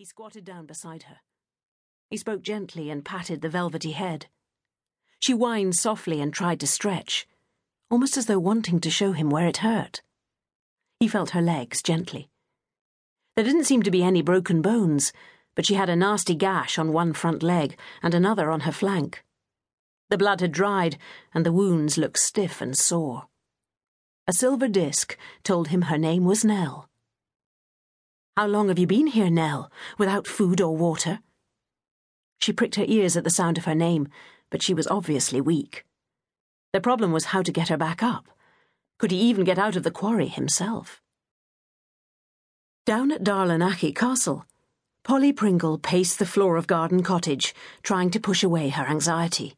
He squatted down beside her. He spoke gently and patted the velvety head. She whined softly and tried to stretch, almost as though wanting to show him where it hurt. He felt her legs gently. There didn't seem to be any broken bones, but she had a nasty gash on one front leg and another on her flank. The blood had dried, and the wounds looked stiff and sore. A silver disc told him her name was Nell. How long have you been here, Nell, without food or water? She pricked her ears at the sound of her name, but she was obviously weak. The problem was how to get her back up. Could he even get out of the quarry himself? Down at Darlonachie Castle, Polly Pringle paced the floor of Garden Cottage, trying to push away her anxiety.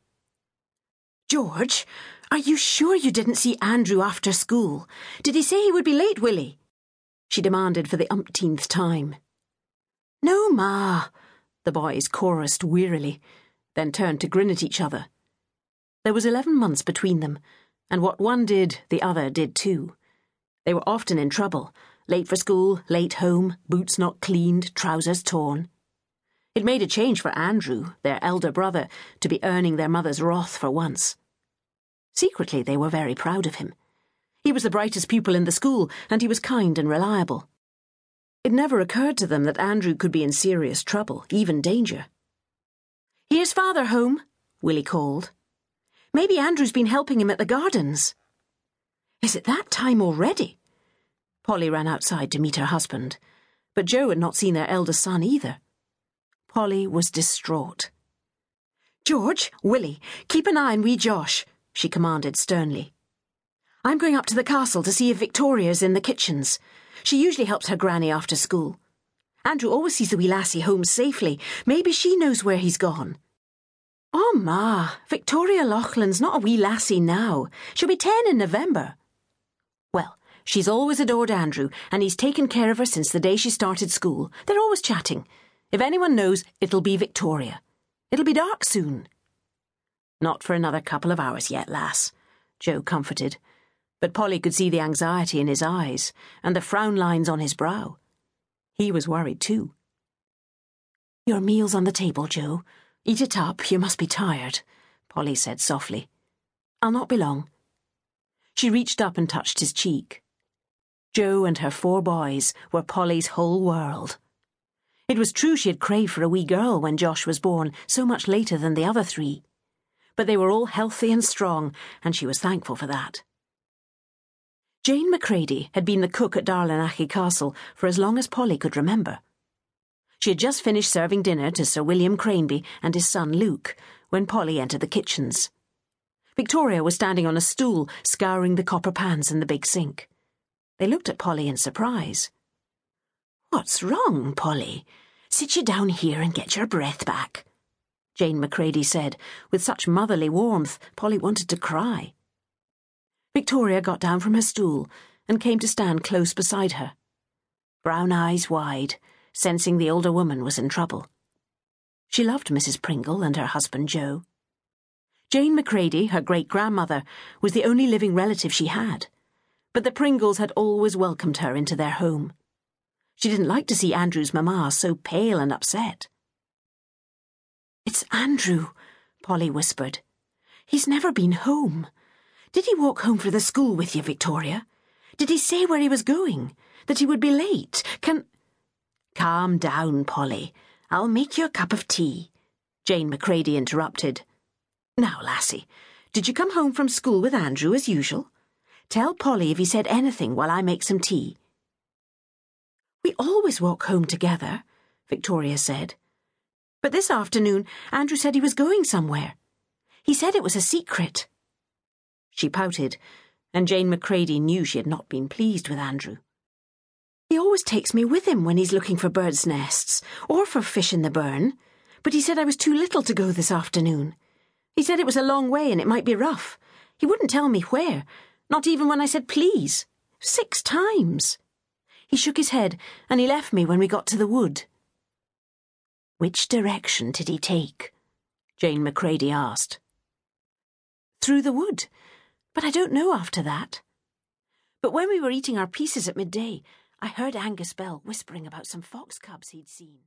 George, are you sure you didn't see Andrew after school? Did he say he would be late, Willie? She demanded for the umpteenth time. No, Ma, the boys chorused wearily, then turned to grin at each other. There was eleven months between them, and what one did, the other did too. They were often in trouble late for school, late home, boots not cleaned, trousers torn. It made a change for Andrew, their elder brother, to be earning their mother's wrath for once. Secretly, they were very proud of him. He was the brightest pupil in the school, and he was kind and reliable. It never occurred to them that Andrew could be in serious trouble, even danger. Here's father home, Willie called. Maybe Andrew's been helping him at the gardens. Is it that time already? Polly ran outside to meet her husband, but Joe had not seen their eldest son either. Polly was distraught. George, Willie, keep an eye on wee Josh, she commanded sternly. I'm going up to the castle to see if Victoria's in the kitchens. She usually helps her granny after school. Andrew always sees the wee lassie home safely. Maybe she knows where he's gone. Oh, ma, Victoria Loughlin's not a wee lassie now. She'll be ten in November. Well, she's always adored Andrew, and he's taken care of her since the day she started school. They're always chatting. If anyone knows, it'll be Victoria. It'll be dark soon. Not for another couple of hours yet, lass, Joe comforted but Polly could see the anxiety in his eyes and the frown lines on his brow. He was worried too. Your meal's on the table, Joe. Eat it up, you must be tired, Polly said softly. I'll not be long. She reached up and touched his cheek. Joe and her four boys were Polly's whole world. It was true she had craved for a wee girl when Josh was born, so much later than the other three. But they were all healthy and strong, and she was thankful for that. Jane McCrady had been the cook at Darlonachie Castle for as long as Polly could remember. She had just finished serving dinner to Sir William Craneby and his son Luke when Polly entered the kitchens. Victoria was standing on a stool, scouring the copper pans in the big sink. They looked at Polly in surprise. What's wrong, Polly? Sit you down here and get your breath back, Jane McCrady said, with such motherly warmth Polly wanted to cry. Victoria got down from her stool and came to stand close beside her. Brown eyes wide, sensing the older woman was in trouble. She loved Mrs. Pringle and her husband Joe. Jane McCrady, her great grandmother, was the only living relative she had, but the Pringles had always welcomed her into their home. She didn't like to see Andrew's mamma so pale and upset. It's Andrew, Polly whispered. He's never been home. Did he walk home from the school with you, Victoria? Did he say where he was going? That he would be late? Can. Calm down, Polly. I'll make you a cup of tea. Jane McCrady interrupted. Now, lassie, did you come home from school with Andrew as usual? Tell Polly if he said anything while I make some tea. We always walk home together, Victoria said. But this afternoon, Andrew said he was going somewhere. He said it was a secret. She pouted, and Jane McCrady knew she had not been pleased with Andrew. He always takes me with him when he's looking for birds' nests or for fish in the burn, but he said I was too little to go this afternoon. He said it was a long way and it might be rough. He wouldn't tell me where, not even when I said please. Six times. He shook his head and he left me when we got to the wood. Which direction did he take? Jane McCrady asked. Through the wood but I don't know after that. But when we were eating our pieces at midday, I heard Angus Bell whispering about some fox cubs he'd seen.